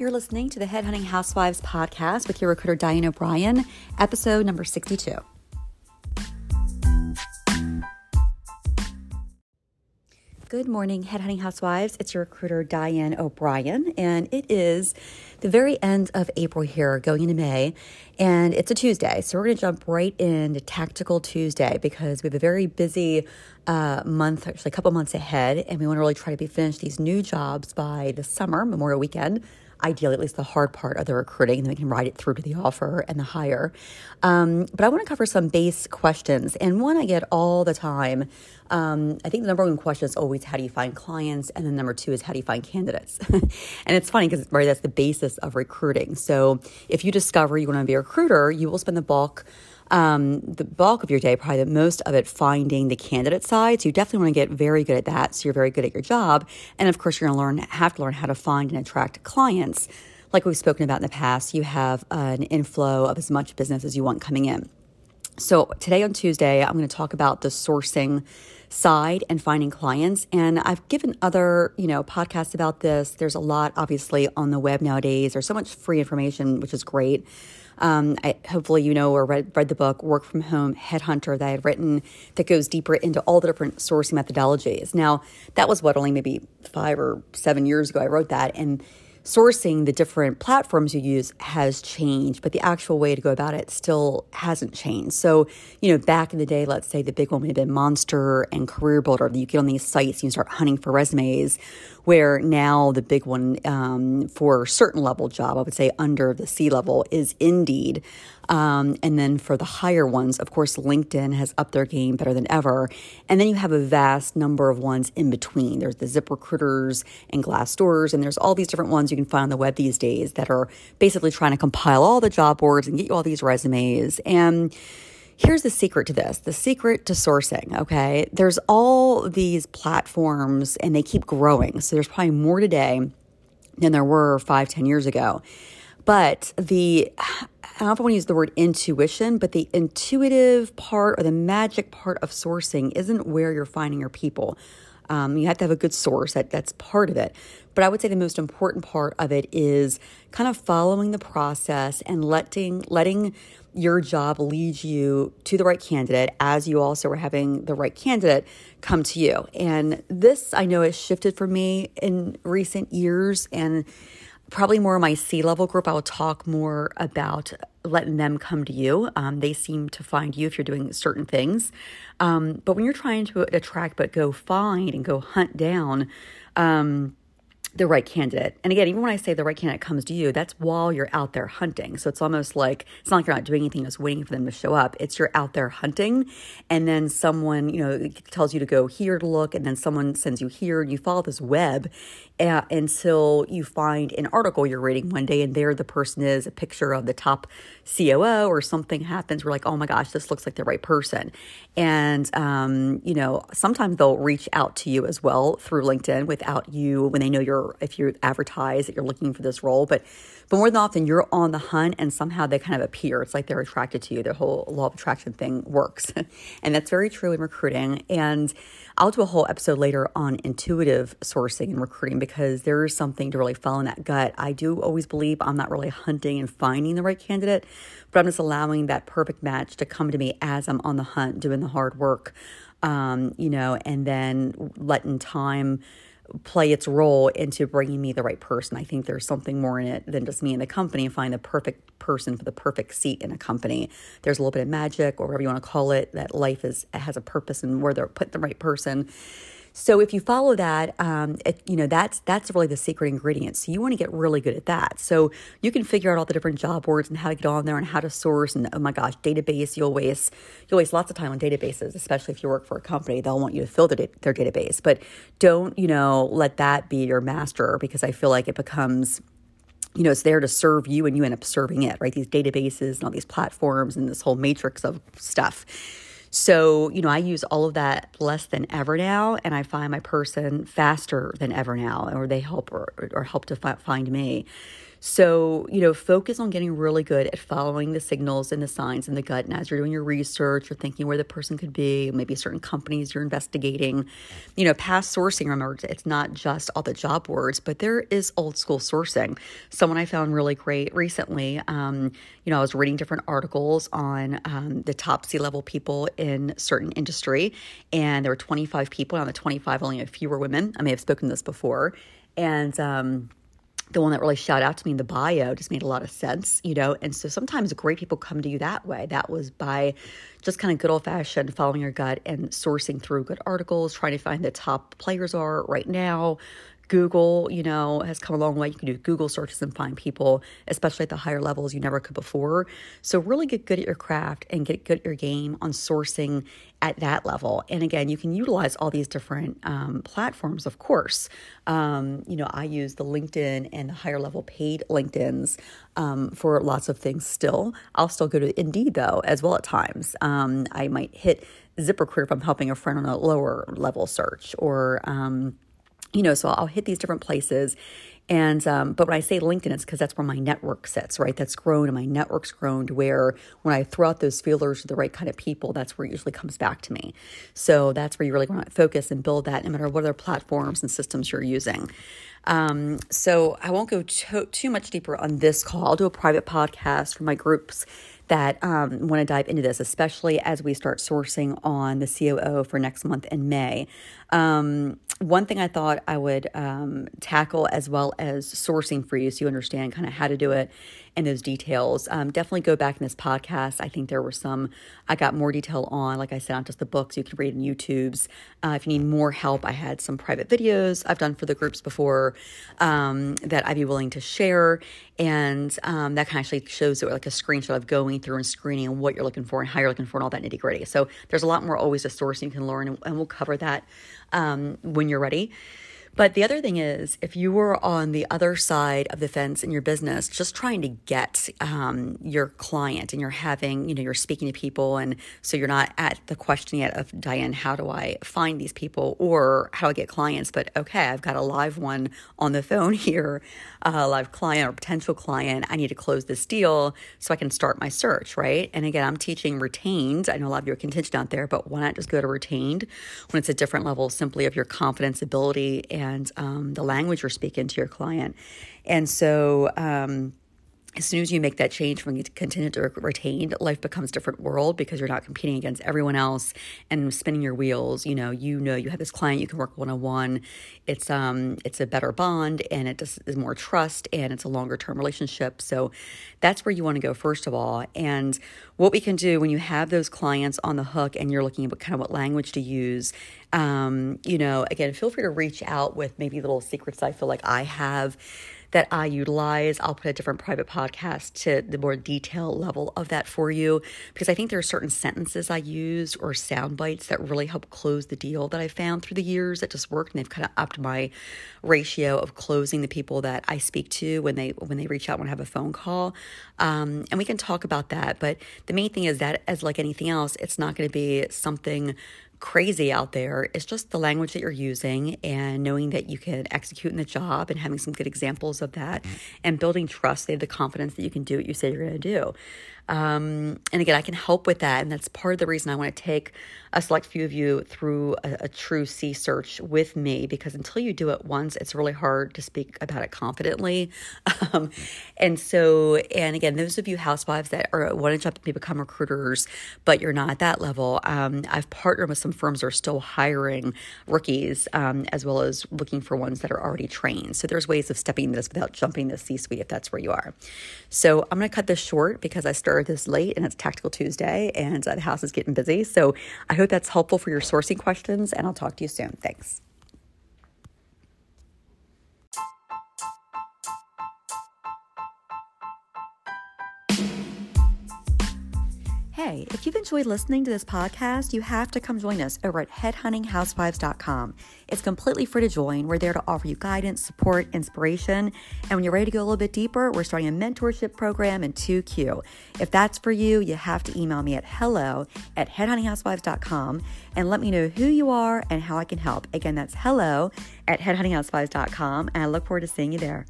You're listening to the Headhunting Housewives podcast with your recruiter Diane O'Brien, episode number 62. Good morning, Headhunting Housewives. It's your recruiter Diane O'Brien, and it is the very end of April here, going into May, and it's a Tuesday. So we're going to jump right into Tactical Tuesday because we have a very busy uh, month, actually a couple months ahead, and we want to really try to be finished these new jobs by the summer, Memorial Weekend ideally at least the hard part of the recruiting, and then we can ride it through to the offer and the hire. Um, but I want to cover some base questions, and one I get all the time. Um, I think the number one question is always how do you find clients, and then number two is how do you find candidates. and it's funny because right, that's the basis of recruiting. So if you discover you want to be a recruiter, you will spend the bulk um, the bulk of your day, probably the most of it, finding the candidate side. So you definitely want to get very good at that. So you're very good at your job, and of course, you're going to learn have to learn how to find and attract clients. Like we've spoken about in the past, you have an inflow of as much business as you want coming in. So today on Tuesday, I'm going to talk about the sourcing side and finding clients. And I've given other, you know, podcasts about this. There's a lot obviously on the web nowadays. There's so much free information, which is great. Um, I, hopefully, you know or read, read the book Work from Home Headhunter that I had written that goes deeper into all the different sourcing methodologies. Now, that was what only maybe five or seven years ago I wrote that. And sourcing the different platforms you use has changed, but the actual way to go about it still hasn't changed. So, you know, back in the day, let's say the big one would have been Monster and Career Builder. You get on these sites and you start hunting for resumes where now the big one um, for a certain level job, I would say under the C level, is Indeed. Um, and then for the higher ones, of course, LinkedIn has upped their game better than ever. And then you have a vast number of ones in between. There's the Zip Recruiters and Glassdoors, and there's all these different ones you can find on the web these days that are basically trying to compile all the job boards and get you all these resumes. And Here's the secret to this the secret to sourcing, okay? There's all these platforms and they keep growing. So there's probably more today than there were five, ten years ago. But the, I don't want to use the word intuition, but the intuitive part or the magic part of sourcing isn't where you're finding your people. Um, you have to have a good source. That that's part of it. But I would say the most important part of it is kind of following the process and letting letting your job lead you to the right candidate as you also are having the right candidate come to you. And this I know has shifted for me in recent years and probably more my C level group. I will talk more about letting them come to you. Um, they seem to find you if you're doing certain things. Um, but when you're trying to attract, but go find and go hunt down, um, the right candidate. And again, even when I say the right candidate comes to you, that's while you're out there hunting. So it's almost like it's not like you're not doing anything, just waiting for them to show up. It's you're out there hunting, and then someone, you know, tells you to go here to look, and then someone sends you here, and you follow this web uh, until you find an article you're reading one day, and there the person is a picture of the top COO, or something happens. We're like, oh my gosh, this looks like the right person. And, um, you know, sometimes they'll reach out to you as well through LinkedIn without you when they know you're, if you advertise that you're looking for this role. But, but more than often, you're on the hunt and somehow they kind of appear. It's like they're attracted to you. The whole law of attraction thing works. and that's very true in recruiting. And I'll do a whole episode later on intuitive sourcing and recruiting because there is something to really follow in that gut. I do always believe I'm not really hunting and finding the right candidate, but I'm just allowing that perfect match to come to me as I'm on the hunt, doing the hard work, um, you know, and then letting time play its role into bringing me the right person. I think there's something more in it than just me and the company and find the perfect person for the perfect seat in a company. There's a little bit of magic or whatever you want to call it, that life is has a purpose and where they're put the right person. So if you follow that, um, it, you know that's that's really the secret ingredient. So you want to get really good at that. So you can figure out all the different job boards and how to get on there and how to source. And oh my gosh, database you'll waste you'll waste lots of time on databases, especially if you work for a company. They'll want you to fill their, their database, but don't you know let that be your master because I feel like it becomes you know, it's there to serve you and you end up serving it, right? These databases and all these platforms and this whole matrix of stuff. So, you know, I use all of that less than ever now, and I find my person faster than ever now, or they help or, or help to find me. So, you know, focus on getting really good at following the signals and the signs in the gut. And as you're doing your research, you're thinking where the person could be, maybe certain companies you're investigating. You know, past sourcing, remember, it's not just all the job words, but there is old school sourcing. Someone I found really great recently, um, you know, I was reading different articles on um, the top C level people in certain industry, and there were 25 people. On the 25, only a few were women. I may have spoken this before. And, um, the one that really shot out to me in the bio just made a lot of sense, you know. And so sometimes great people come to you that way. That was by just kind of good old fashioned following your gut and sourcing through good articles, trying to find the top players are right now, Google, you know, has come a long way. You can do Google searches and find people, especially at the higher levels you never could before. So, really get good at your craft and get good at your game on sourcing at that level. And again, you can utilize all these different um, platforms, of course. Um, you know, I use the LinkedIn and the higher level paid LinkedIn's um, for lots of things still. I'll still go to Indeed, though, as well at times. Um, I might hit ZipRecruiter if I'm helping a friend on a lower level search or, um, you know, so I'll hit these different places. And, um, but when I say LinkedIn, it's because that's where my network sits, right? That's grown and my network's grown to where when I throw out those feelers to the right kind of people, that's where it usually comes back to me. So that's where you really want to focus and build that no matter what other platforms and systems you're using. Um, so I won't go to- too much deeper on this call. I'll do a private podcast for my groups that um, want to dive into this, especially as we start sourcing on the COO for next month in May. Um, one thing I thought I would um, tackle as well as sourcing for you so you understand kind of how to do it and those details. Um, definitely go back in this podcast. I think there were some, I got more detail on, like I said, on just the books you can read in YouTube's. Uh, if you need more help, I had some private videos I've done for the groups before um, that I'd be willing to share. And um, that kind of actually shows it like a screenshot of going through and screening and what you're looking for and how you're looking for and all that nitty gritty. So there's a lot more always a sourcing you can learn, and, and we'll cover that um, when you're ready. But the other thing is, if you were on the other side of the fence in your business, just trying to get um, your client and you're having, you know, you're speaking to people. And so you're not at the question yet of, Diane, how do I find these people or how do I get clients? But okay, I've got a live one on the phone here, a live client or potential client. I need to close this deal so I can start my search, right? And again, I'm teaching retained. I know a lot of you are contingent out there, but why not just go to retained when it's a different level simply of your confidence, ability, and um, the language you're speaking to your client. And so, um, as soon as you make that change from contingent to retained, life becomes a different world because you're not competing against everyone else and spinning your wheels. You know, you know you have this client you can work one on one. It's um it's a better bond and it just is more trust and it's a longer term relationship. So that's where you want to go first of all. And what we can do when you have those clients on the hook and you're looking at what kind of what language to use, um, you know, again, feel free to reach out with maybe little secrets I feel like I have that I utilize. I'll put a different private podcast to the more detailed level of that for you because I think there are certain sentences I use or sound bites that really help close the deal that I found through the years that just worked and they've kind of upped my ratio of closing the people that I speak to when they when they reach out when I have a phone call. Um, and we can talk about that. But the main thing is that as like anything else, it's not going to be something crazy out there. It's just the language that you're using and knowing that you can execute in the job and having some good examples of that mm-hmm. and building trust. They have the confidence that you can do what you say you're going to do. Um, and again, I can help with that. And that's part of the reason I want to take a select few of you through a, a, true C search with me because until you do it once, it's really hard to speak about it confidently. Um, and so, and again, those of you housewives that are want to jump to become recruiters, but you're not at that level, um, I've partnered with some firms that are still hiring rookies um, as well as looking for ones that are already trained. So there's ways of stepping this without jumping the C suite if that's where you are. So I'm going to cut this short because I started this late and it's Tactical Tuesday and uh, the house is getting busy. So I hope that's helpful for your sourcing questions, and I'll talk to you soon. Thanks. Hey, if you've enjoyed listening to this podcast, you have to come join us over at headhuntinghousewives.com. It's completely free to join. We're there to offer you guidance, support, inspiration. And when you're ready to go a little bit deeper, we're starting a mentorship program in 2Q. If that's for you, you have to email me at hello at headhuntinghousewives.com and let me know who you are and how I can help. Again, that's hello at headhuntinghousewives.com. And I look forward to seeing you there.